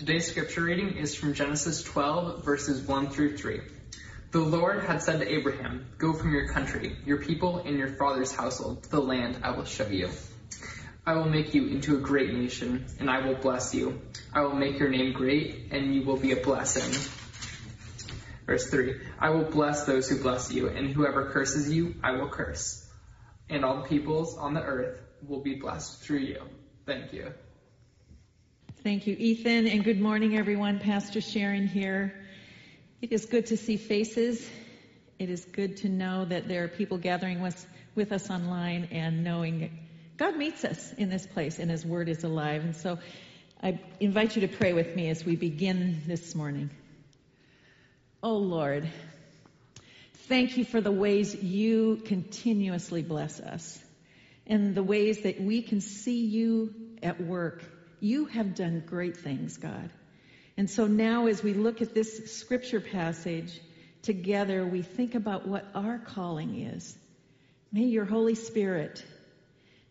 Today's scripture reading is from Genesis 12, verses 1 through 3. The Lord had said to Abraham, Go from your country, your people, and your father's household to the land I will show you. I will make you into a great nation, and I will bless you. I will make your name great, and you will be a blessing. Verse 3 I will bless those who bless you, and whoever curses you, I will curse. And all the peoples on the earth will be blessed through you. Thank you. Thank you, Ethan, and good morning, everyone. Pastor Sharon here. It is good to see faces. It is good to know that there are people gathering with, with us online and knowing God meets us in this place and His Word is alive. And so I invite you to pray with me as we begin this morning. Oh Lord, thank you for the ways you continuously bless us and the ways that we can see you at work you have done great things, God. And so now as we look at this scripture passage together, we think about what our calling is. May your Holy Spirit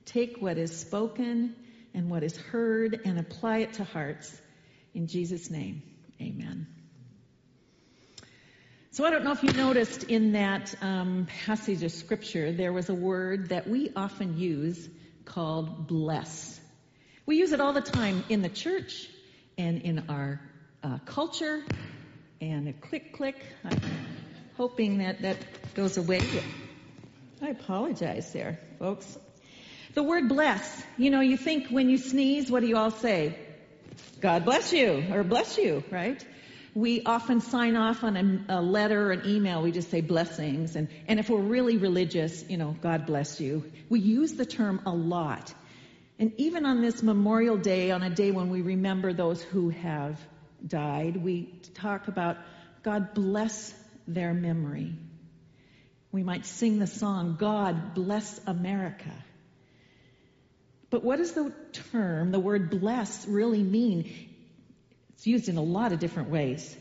take what is spoken and what is heard and apply it to hearts. In Jesus' name, amen. So I don't know if you noticed in that um, passage of scripture, there was a word that we often use called bless. We use it all the time in the church and in our uh, culture. And a click, click. I'm hoping that that goes away. I apologize there, folks. The word bless, you know, you think when you sneeze, what do you all say? God bless you, or bless you, right? We often sign off on a, a letter or an email, we just say blessings. And, and if we're really religious, you know, God bless you. We use the term a lot. And even on this Memorial Day, on a day when we remember those who have died, we talk about God bless their memory. We might sing the song, God bless America. But what does the term, the word bless, really mean? It's used in a lot of different ways.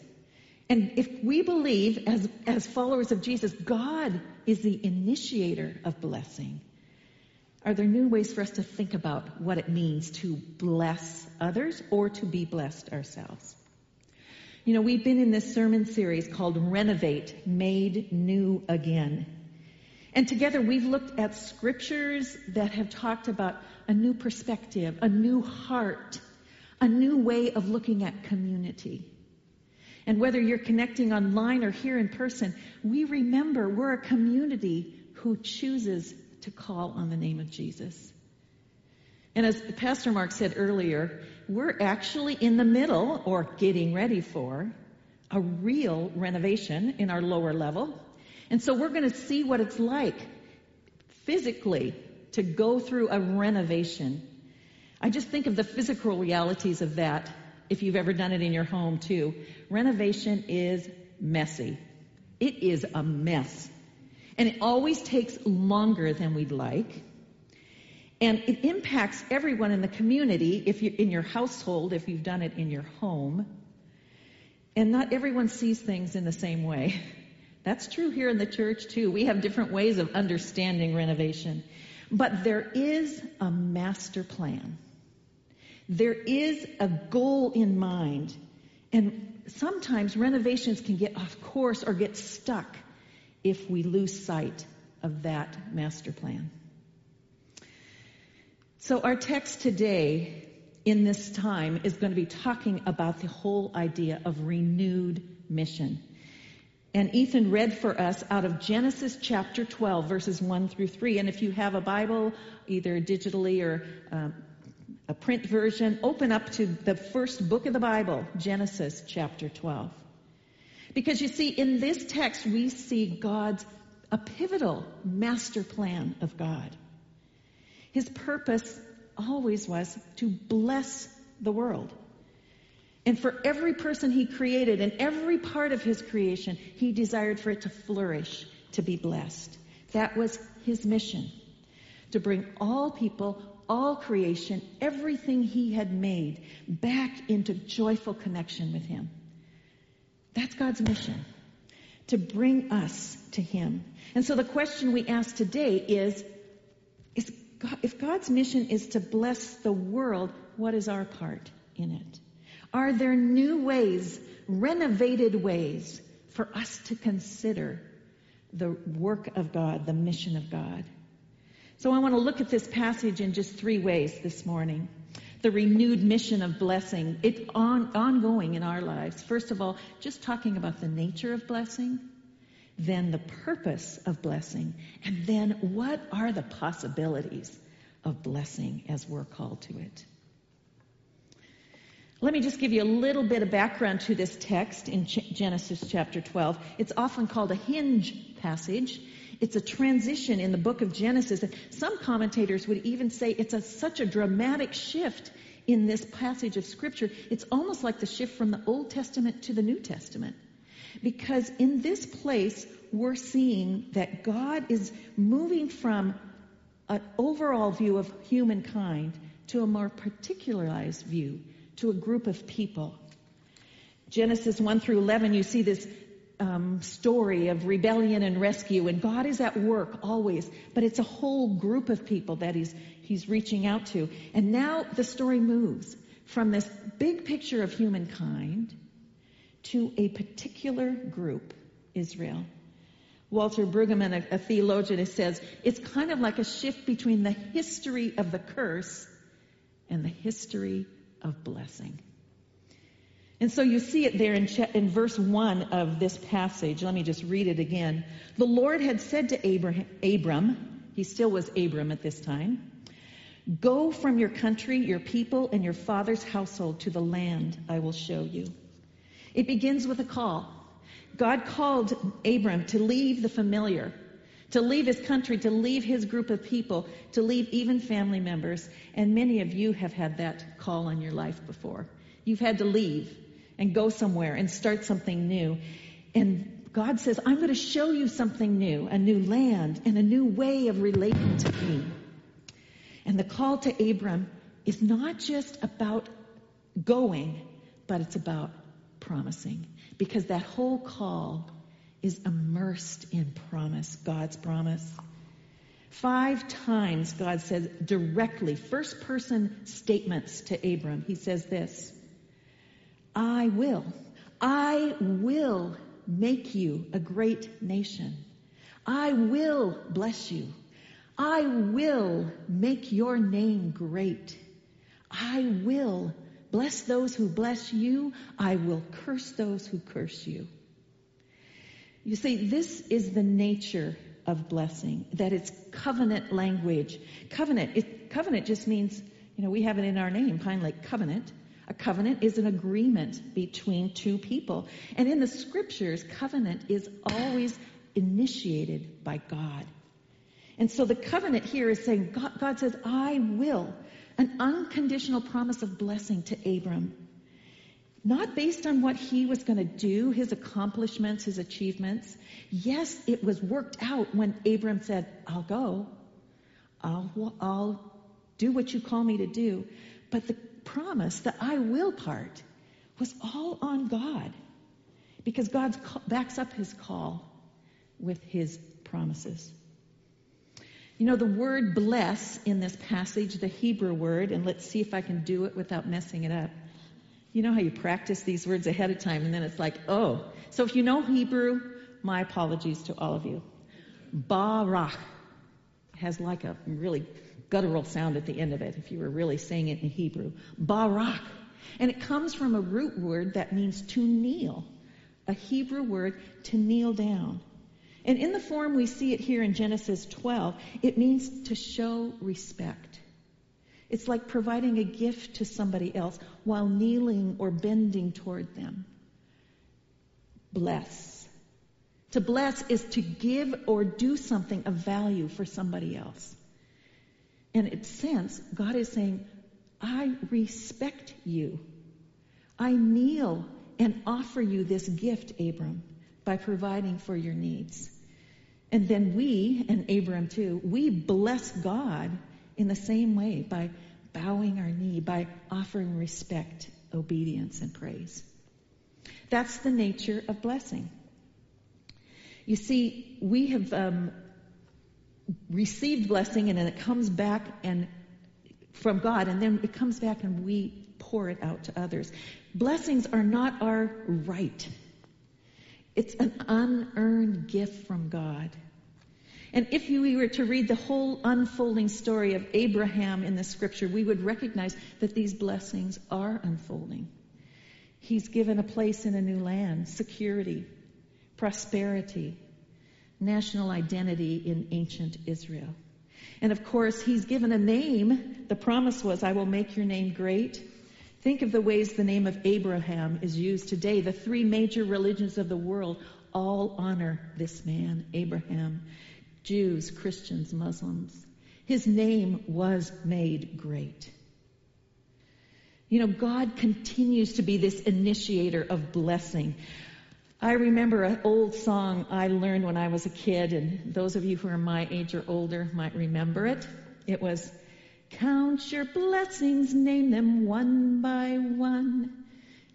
And if we believe, as, as followers of Jesus, God is the initiator of blessing, are there new ways for us to think about what it means to bless others or to be blessed ourselves? You know, we've been in this sermon series called Renovate, Made New Again. And together we've looked at scriptures that have talked about a new perspective, a new heart, a new way of looking at community. And whether you're connecting online or here in person, we remember we're a community who chooses to call on the name of Jesus. And as Pastor Mark said earlier, we're actually in the middle or getting ready for a real renovation in our lower level. And so we're going to see what it's like physically to go through a renovation. I just think of the physical realities of that if you've ever done it in your home too. Renovation is messy. It is a mess. And it always takes longer than we'd like. And it impacts everyone in the community, if you're in your household, if you've done it in your home. And not everyone sees things in the same way. That's true here in the church too. We have different ways of understanding renovation. But there is a master plan. There is a goal in mind. And sometimes renovations can get off course or get stuck if we lose sight of that master plan. So our text today in this time is going to be talking about the whole idea of renewed mission. And Ethan read for us out of Genesis chapter 12, verses 1 through 3. And if you have a Bible, either digitally or um, a print version, open up to the first book of the Bible, Genesis chapter 12. Because you see, in this text, we see God's, a pivotal master plan of God. His purpose always was to bless the world. And for every person he created and every part of his creation, he desired for it to flourish, to be blessed. That was his mission. To bring all people, all creation, everything he had made back into joyful connection with him. That's God's mission. To bring us to Him. And so the question we ask today is, is God, if God's mission is to bless the world, what is our part in it? Are there new ways, renovated ways for us to consider the work of God, the mission of God? So I want to look at this passage in just three ways this morning. The renewed mission of blessing, it's on, ongoing in our lives. First of all, just talking about the nature of blessing, then the purpose of blessing, and then what are the possibilities of blessing as we're called to it. Let me just give you a little bit of background to this text in Genesis chapter 12. It's often called a hinge passage. It's a transition in the book of Genesis. and Some commentators would even say it's a, such a dramatic shift in this passage of Scripture. It's almost like the shift from the Old Testament to the New Testament. Because in this place, we're seeing that God is moving from an overall view of humankind to a more particularized view, to a group of people. Genesis 1 through 11, you see this um, story of rebellion and rescue, and God is at work always, but it's a whole group of people that He's, he's reaching out to. And now the story moves from this big picture of humankind to a particular group, Israel. Walter Brueggemann, a, a theologian, says it's kind of like a shift between the history of the curse and the history of blessing. And so you see it there in, in, verse 1 of this passage. Let me just read it again. The Lord had said to Abraham, Abram, he still was Abram at this time, Go from your country, your people, and your father's household to the land I will show you. It begins with a call. God called Abram to leave the familiar, to leave his country, to leave his group of people, to leave even family members. And many of you have had that call on your life before. You've had to leave and go somewhere and start something new. And God says, I'm going to show you something new, a new land and a new way of relating to me. And the call to Abram is not just about going, but it's about promising. Because that whole call is immersed in promise, God's promise. Five times God says directly, first person statements to Abram. He says this I will. I will make you a great nation. I will bless you. I will make your name great. I will bless those who bless you. I will curse those who curse you. You see, this is the nature of blessing, that it's covenant language. Covenant, it, covenant just means, you know, we have it in our name, Pine Lake Covenant. A covenant is an agreement between two people. And in the scriptures, covenant is always initiated by God. And so the covenant here is saying, God, God says, I will. An unconditional promise of blessing to Abram. Not based on what he was going to do, his accomplishments, his achievements. Yes, it was worked out when Abram said, I'll go. I'll, I'll do what you call me to do. But the promise, the I will part, was all on God. Because God backs up his call with his promises. You know, the word bless in this passage, the Hebrew word, and let's see if I can do it without messing it up. You know how you practice these words ahead of time and then it's like, oh. So if you know Hebrew, my apologies to all of you. Barak has like a really guttural sound at the end of it if you were really saying it in Hebrew. Barak. And it comes from a root word that means to kneel, a Hebrew word to kneel down. And in the form we see it here in Genesis 12, it means to show respect. It's like providing a gift to somebody else while kneeling or bending toward them. Bless. To bless is to give or do something of value for somebody else. In its sense, God is saying, I respect you. I kneel and offer you this gift, Abram, by providing for your needs. And then we, and Abram too, we bless God in the same way by bowing our knee, by offering respect, obedience, and praise. That's the nature of blessing. You see, we have um, received blessing and then it comes back and from God and then it comes back and we pour it out to others. Blessings are not our right. It's an unearned gift from God. And if we were to read the whole unfolding story of Abraham in the scripture, we would recognize that these blessings are unfolding. He's given a place in a new land, security, prosperity, national identity in ancient Israel. And of course, he's given a name. The promise was, I will make your name great. Think of the ways the name of Abraham is used today. The three major religions of the world all honor this man, Abraham. Jews, Christians, Muslims. His name was made great. You know, God continues to be this initiator of blessing. I remember an old song I learned when I was a kid, and those of you who are my age or older might remember it. It was, Count your blessings, name them one by one.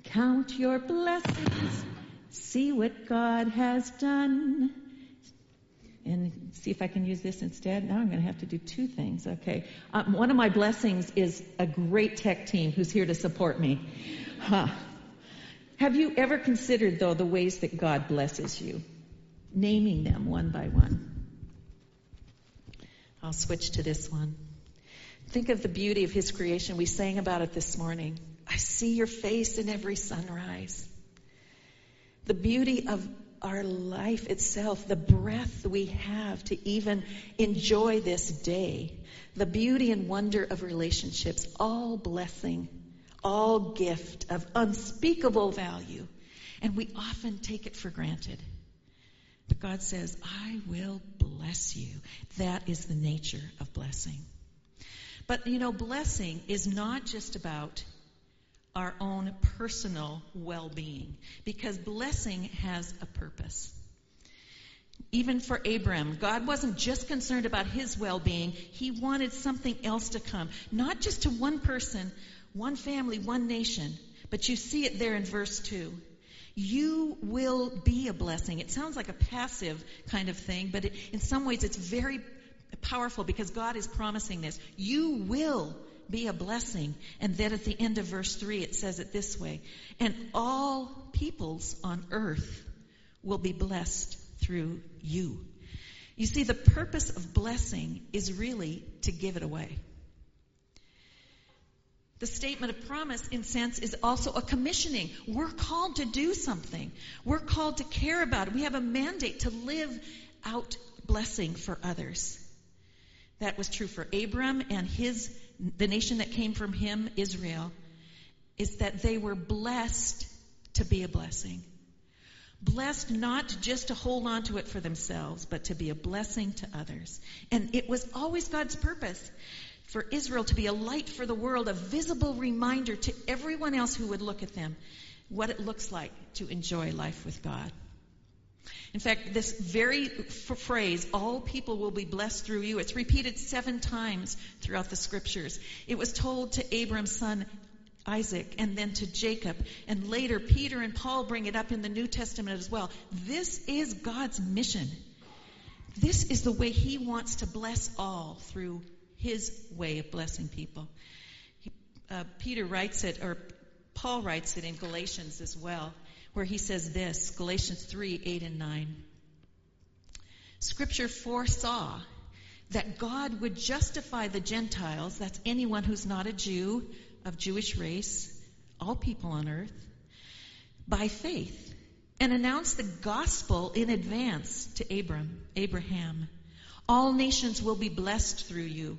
Count your blessings, see what God has done and see if I can use this instead. Now I'm going to have to do two things. Okay. Um, one of my blessings is a great tech team who's here to support me. Huh. Have you ever considered, though, the ways that God blesses you? Naming them one by one. I'll switch to this one. Think of the beauty of His creation. We sang about it this morning. I see your face in every sunrise. The beauty of our life itself, the breath we have to even enjoy this day, the beauty and wonder of relationships, all blessing, all gift of unspeakable value. And we often take it for granted. But God says, I will bless you. That is the nature of blessing. But you know, blessing is not just about our own personal well being because blessing has a purpose. Even for Abram, God wasn't just concerned about his well being, he wanted something else to come. Not just to one person, one family, one nation, but you see it there in verse 2. You will be a blessing. It sounds like a passive kind of thing, but it, in some ways it's very powerful because God is promising this. You will be a blessing. And then at the end of verse 3, it says it this way And all peoples on earth will be blessed through you. You see, the purpose of blessing is really to give it away. The statement of promise, in sense, is also a commissioning. We're called to do something. We're called to care about it. We have a mandate to live out blessing for others. That was true for Abram and his the nation that came from him, Israel, is that they were blessed to be a blessing. Blessed not just to hold on to it for themselves, but to be a blessing to others. And it was always God's purpose for Israel to be a light for the world, a visible reminder to everyone else who would look at them what it looks like to enjoy life with God. In fact, this very phrase, all people will be blessed through you, it's repeated seven times throughout the scriptures. It was told to Abram's son Isaac and then to Jacob. And later, Peter and Paul bring it up in the New Testament as well. This is God's mission. This is the way He wants to bless all through His way of blessing people. He, uh, Peter writes it, or Paul writes it in Galatians as well where he says this Galatians 3 8 and 9. Scripture foresaw that God would justify the Gentiles, that's anyone who's not a Jew of Jewish race, all people on earth, by faith, and announce the gospel in advance to Abram, Abraham. All nations will be blessed through you.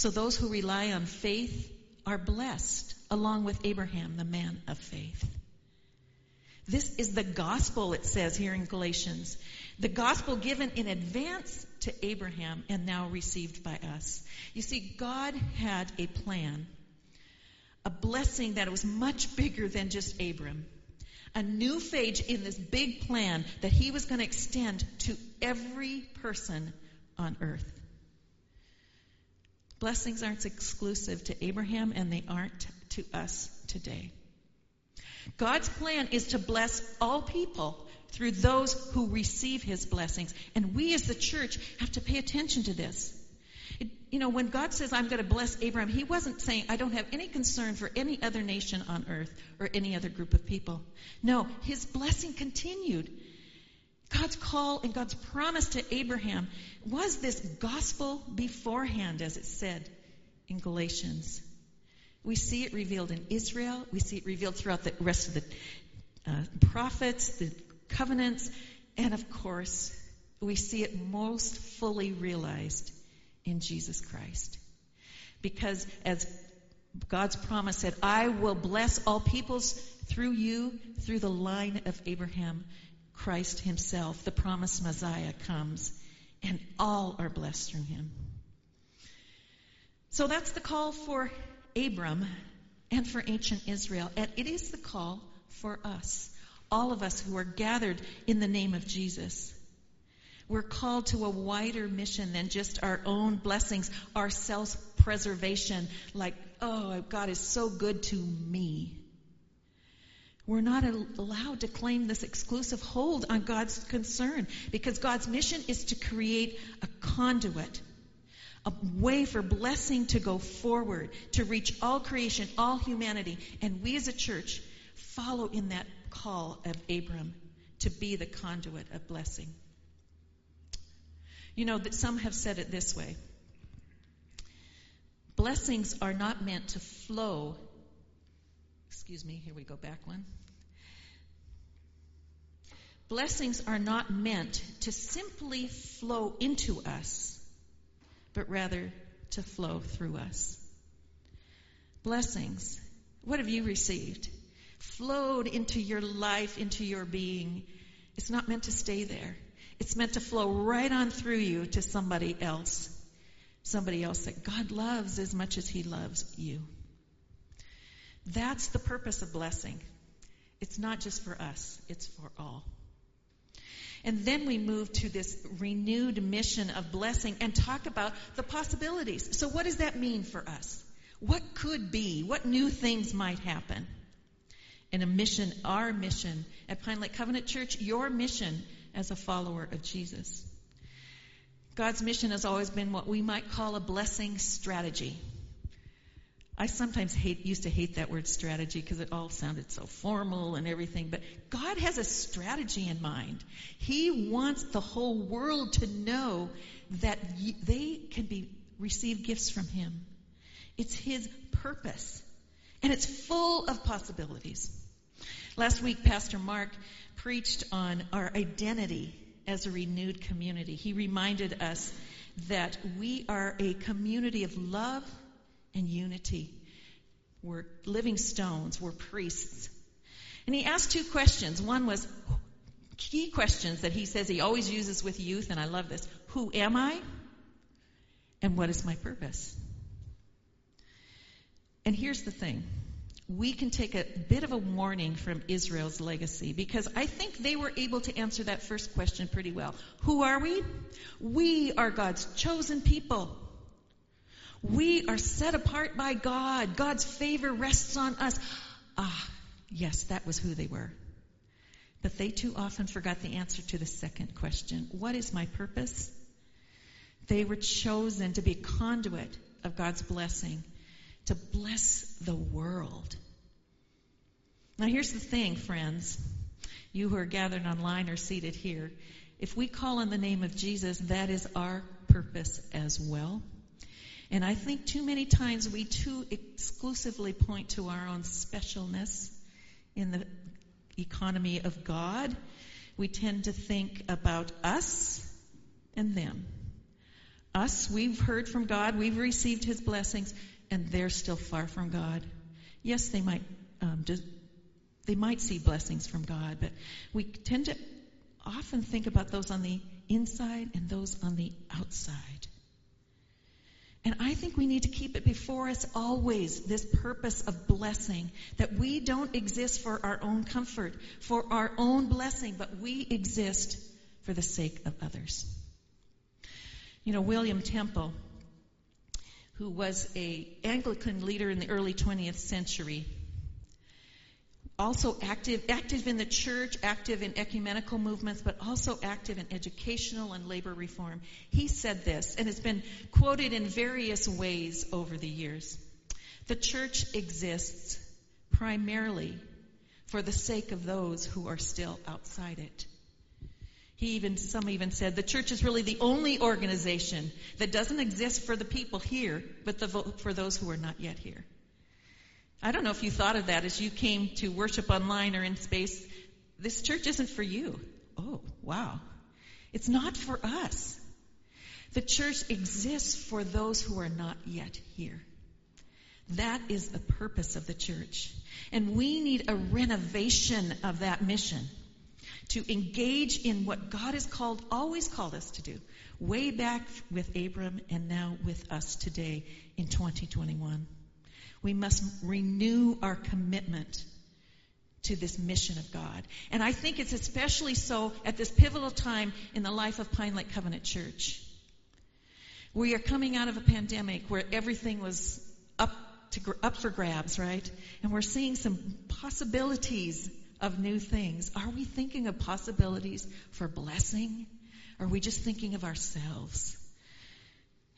So those who rely on faith are blessed, along with Abraham, the man of faith. This is the gospel, it says here in Galatians. The gospel given in advance to Abraham and now received by us. You see, God had a plan, a blessing that was much bigger than just Abram. A new phase in this big plan that he was going to extend to every person on earth. Blessings aren't exclusive to Abraham and they aren't to us today. God's plan is to bless all people through those who receive his blessings. And we as the church have to pay attention to this. It, you know, when God says, I'm going to bless Abraham, he wasn't saying, I don't have any concern for any other nation on earth or any other group of people. No, his blessing continued. God's call and God's promise to Abraham was this gospel beforehand, as it said in Galatians. We see it revealed in Israel. We see it revealed throughout the rest of the uh, prophets, the covenants, and of course, we see it most fully realized in Jesus Christ. Because as God's promise said, I will bless all peoples through you, through the line of Abraham, Christ himself, the promised Messiah comes, and all are blessed through him. So that's the call for Abram and for ancient Israel. And it is the call for us, all of us who are gathered in the name of Jesus. We're called to a wider mission than just our own blessings, our self preservation, like, oh, God is so good to me. We're not allowed to claim this exclusive hold on God's concern because God's mission is to create a conduit, a way for blessing to go forward, to reach all creation, all humanity. And we as a church follow in that call of Abram to be the conduit of blessing. You know, that some have said it this way blessings are not meant to flow. Excuse me, here we go back one. Blessings are not meant to simply flow into us, but rather to flow through us. Blessings, what have you received? Flowed into your life, into your being. It's not meant to stay there. It's meant to flow right on through you to somebody else. Somebody else that God loves as much as He loves you. That's the purpose of blessing. It's not just for us, it's for all. And then we move to this renewed mission of blessing and talk about the possibilities. So, what does that mean for us? What could be? What new things might happen? And a mission, our mission at Pine Lake Covenant Church, your mission as a follower of Jesus. God's mission has always been what we might call a blessing strategy. I sometimes hate, used to hate that word strategy because it all sounded so formal and everything, but God has a strategy in mind. He wants the whole world to know that they can be, receive gifts from Him. It's His purpose. And it's full of possibilities. Last week, Pastor Mark preached on our identity as a renewed community. He reminded us that we are a community of love and unity. We're living stones, we're priests. And he asked two questions. One was key questions that he says he always uses with youth, and I love this. Who am I? And what is my purpose? And here's the thing we can take a bit of a warning from Israel's legacy because I think they were able to answer that first question pretty well. Who are we? We are God's chosen people. We are set apart by God. God's favor rests on us. Ah, yes, that was who they were. But they too often forgot the answer to the second question What is my purpose? They were chosen to be conduit of God's blessing to bless the world. Now, here's the thing, friends. You who are gathered online or seated here, if we call on the name of Jesus, that is our purpose as well. And I think too many times we too exclusively point to our own specialness in the economy of God. We tend to think about us and them. Us, we've heard from God, we've received His blessings, and they're still far from God. Yes, they might um, they might see blessings from God, but we tend to often think about those on the inside and those on the outside. And I think we need to keep it before us always this purpose of blessing that we don't exist for our own comfort, for our own blessing, but we exist for the sake of others. You know, William Temple who was a Anglican leader in the early 20th century, also active, active in the church, active in ecumenical movements, but also active in educational and labor reform. He said this, and it's been quoted in various ways over the years. The church exists primarily for the sake of those who are still outside it. He even, some even said the church is really the only organization that doesn't exist for the people here, but the, for those who are not yet here. I don't know if you thought of that as you came to worship online or in space. This church isn't for you. Oh, wow. It's not for us. The church exists for those who are not yet here. That is the purpose of the church. And we need a renovation of that mission to engage in what God has called, always called us to do, way back with Abram and now with us today in 2021. We must renew our commitment to this mission of God. And I think it's especially so at this pivotal time in the life of Pine Lake Covenant Church. We are coming out of a pandemic where everything was up to, up for grabs, right? And we're seeing some possibilities of new things. Are we thinking of possibilities for blessing? Or are we just thinking of ourselves?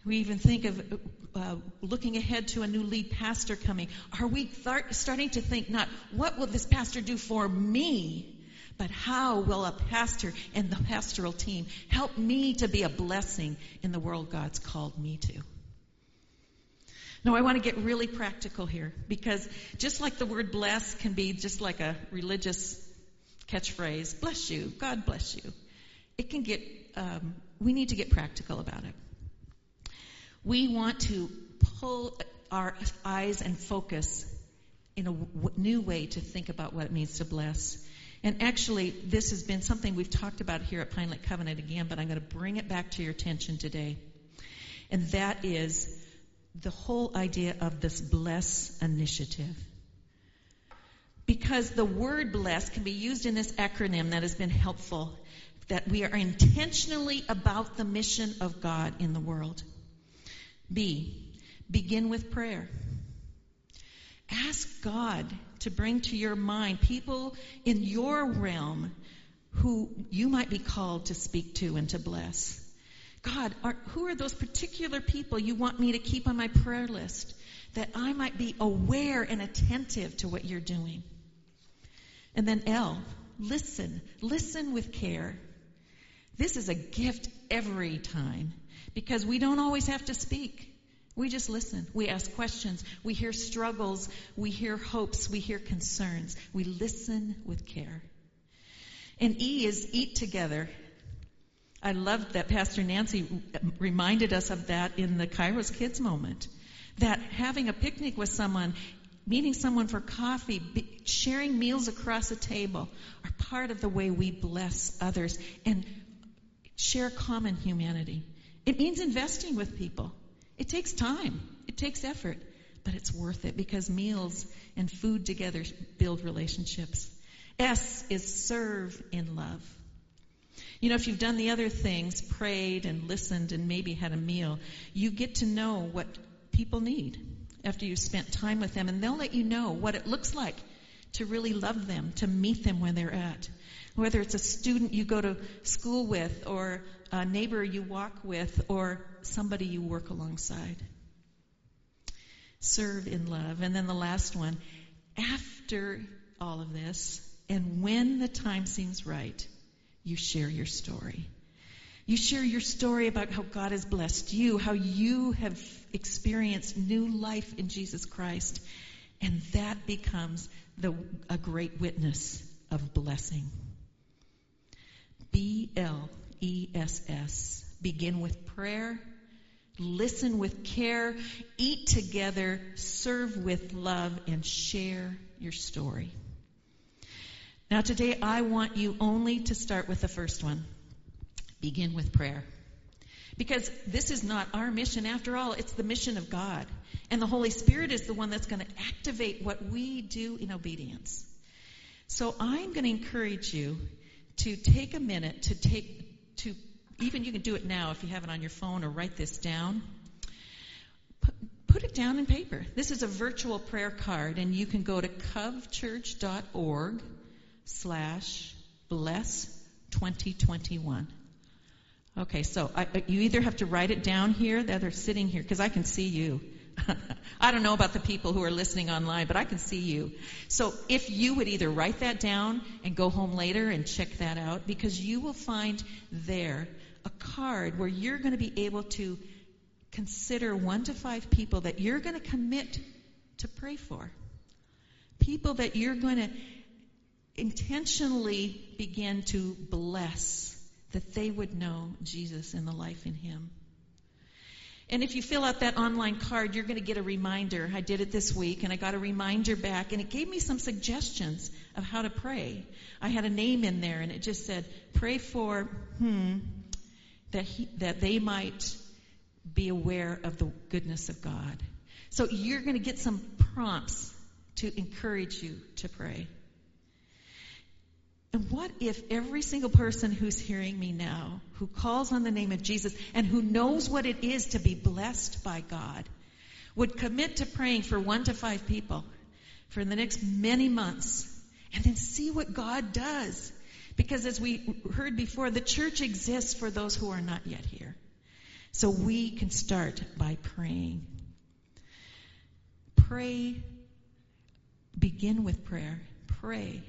We even think of uh, looking ahead to a new lead pastor coming. Are we th- starting to think not what will this pastor do for me, but how will a pastor and the pastoral team help me to be a blessing in the world God's called me to? Now, I want to get really practical here because just like the word bless can be just like a religious catchphrase, bless you, God bless you, it can get, um, we need to get practical about it. We want to pull our eyes and focus in a w- new way to think about what it means to bless. And actually, this has been something we've talked about here at Pine Lake Covenant again, but I'm going to bring it back to your attention today. And that is the whole idea of this bless initiative. Because the word bless can be used in this acronym that has been helpful, that we are intentionally about the mission of God in the world. B, begin with prayer. Ask God to bring to your mind people in your realm who you might be called to speak to and to bless. God, are, who are those particular people you want me to keep on my prayer list that I might be aware and attentive to what you're doing? And then L, listen. Listen with care. This is a gift every time because we don't always have to speak. We just listen. We ask questions. We hear struggles. We hear hopes. We hear concerns. We listen with care. And E is eat together. I loved that Pastor Nancy reminded us of that in the Kairos Kids moment. That having a picnic with someone, meeting someone for coffee, sharing meals across a table are part of the way we bless others and share common humanity. It means investing with people. It takes time, it takes effort, but it's worth it because meals and food together build relationships. S is serve in love. You know, if you've done the other things, prayed and listened and maybe had a meal, you get to know what people need after you've spent time with them, and they'll let you know what it looks like to really love them, to meet them where they're at. Whether it's a student you go to school with, or a neighbor you walk with, or somebody you work alongside. Serve in love. And then the last one, after all of this, and when the time seems right, you share your story. You share your story about how God has blessed you, how you have experienced new life in Jesus Christ, and that becomes the, a great witness of blessing. B L E S S. Begin with prayer, listen with care, eat together, serve with love, and share your story. Now, today I want you only to start with the first one begin with prayer. Because this is not our mission after all, it's the mission of God. And the Holy Spirit is the one that's going to activate what we do in obedience. So I'm going to encourage you to take a minute to take, to, even you can do it now if you have it on your phone or write this down. put it down in paper. This is a virtual prayer card, and you can go to covchurch.org slash bless 2021. Okay, so I, you either have to write it down here that are sitting here, because I can see you. I don't know about the people who are listening online, but I can see you. So if you would either write that down and go home later and check that out, because you will find there a card where you're going to be able to consider one to five people that you're going to commit to pray for. People that you're going to intentionally begin to bless that they would know Jesus and the life in Him. And if you fill out that online card, you're going to get a reminder. I did it this week, and I got a reminder back, and it gave me some suggestions of how to pray. I had a name in there, and it just said, "Pray for hmm that he, that they might be aware of the goodness of God." So you're going to get some prompts to encourage you to pray. And what if every single person who's hearing me now, who calls on the name of Jesus and who knows what it is to be blessed by God, would commit to praying for one to five people for the next many months and then see what God does? Because as we heard before, the church exists for those who are not yet here. So we can start by praying. Pray. Begin with prayer. Pray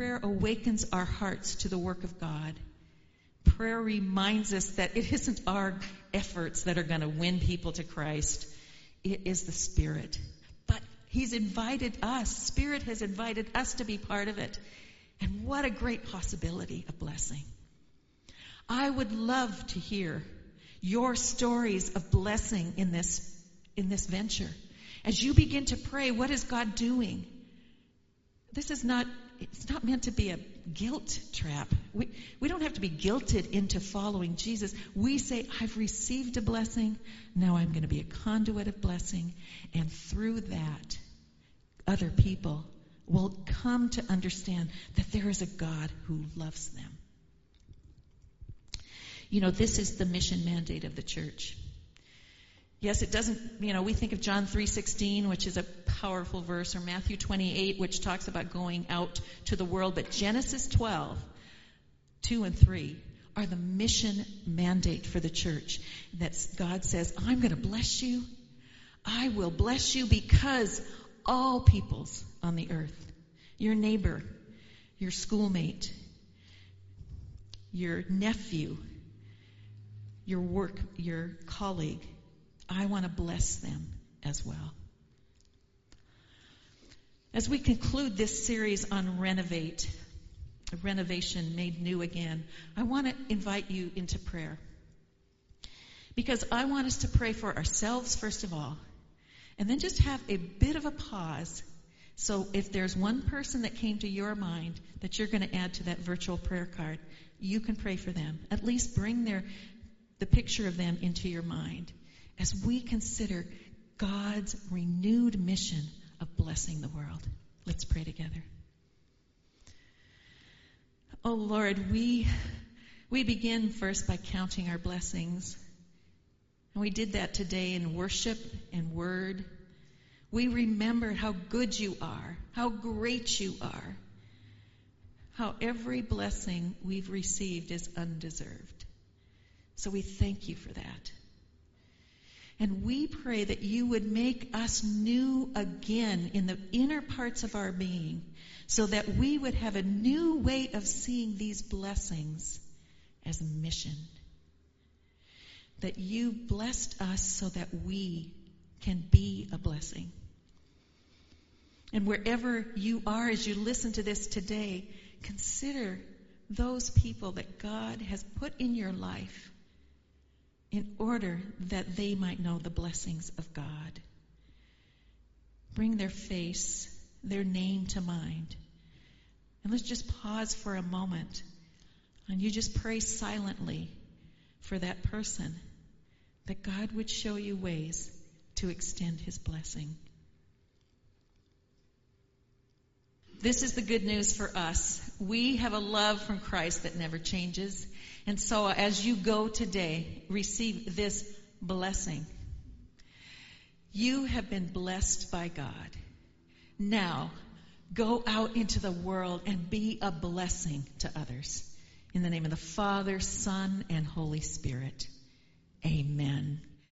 Prayer awakens our hearts to the work of God. Prayer reminds us that it isn't our efforts that are going to win people to Christ. It is the Spirit. But He's invited us. Spirit has invited us to be part of it. And what a great possibility of blessing. I would love to hear your stories of blessing in this, in this venture. As you begin to pray, what is God doing? This is not it's not meant to be a guilt trap. We, we don't have to be guilted into following Jesus. We say, I've received a blessing. Now I'm going to be a conduit of blessing. And through that, other people will come to understand that there is a God who loves them. You know, this is the mission mandate of the church. Yes, it doesn't, you know, we think of John 3:16, which is a powerful verse, or Matthew 28, which talks about going out to the world, but Genesis 12, 2 and 3 are the mission mandate for the church. That God says, I'm going to bless you. I will bless you because all peoples on the earth, your neighbor, your schoolmate, your nephew, your work, your colleague, I want to bless them as well. As we conclude this series on renovate, renovation made new again, I want to invite you into prayer. Because I want us to pray for ourselves, first of all, and then just have a bit of a pause. So if there's one person that came to your mind that you're going to add to that virtual prayer card, you can pray for them. At least bring their, the picture of them into your mind as we consider God's renewed mission of blessing the world. Let's pray together. Oh Lord, we, we begin first by counting our blessings. And we did that today in worship and word. We remember how good you are, how great you are, how every blessing we've received is undeserved. So we thank you for that. And we pray that you would make us new again in the inner parts of our being so that we would have a new way of seeing these blessings as a mission. That you blessed us so that we can be a blessing. And wherever you are as you listen to this today, consider those people that God has put in your life in order that they might know the blessings of God. Bring their face, their name to mind. And let's just pause for a moment and you just pray silently for that person that God would show you ways to extend his blessing. This is the good news for us. We have a love from Christ that never changes. And so as you go today, receive this blessing. You have been blessed by God. Now, go out into the world and be a blessing to others. In the name of the Father, Son, and Holy Spirit. Amen.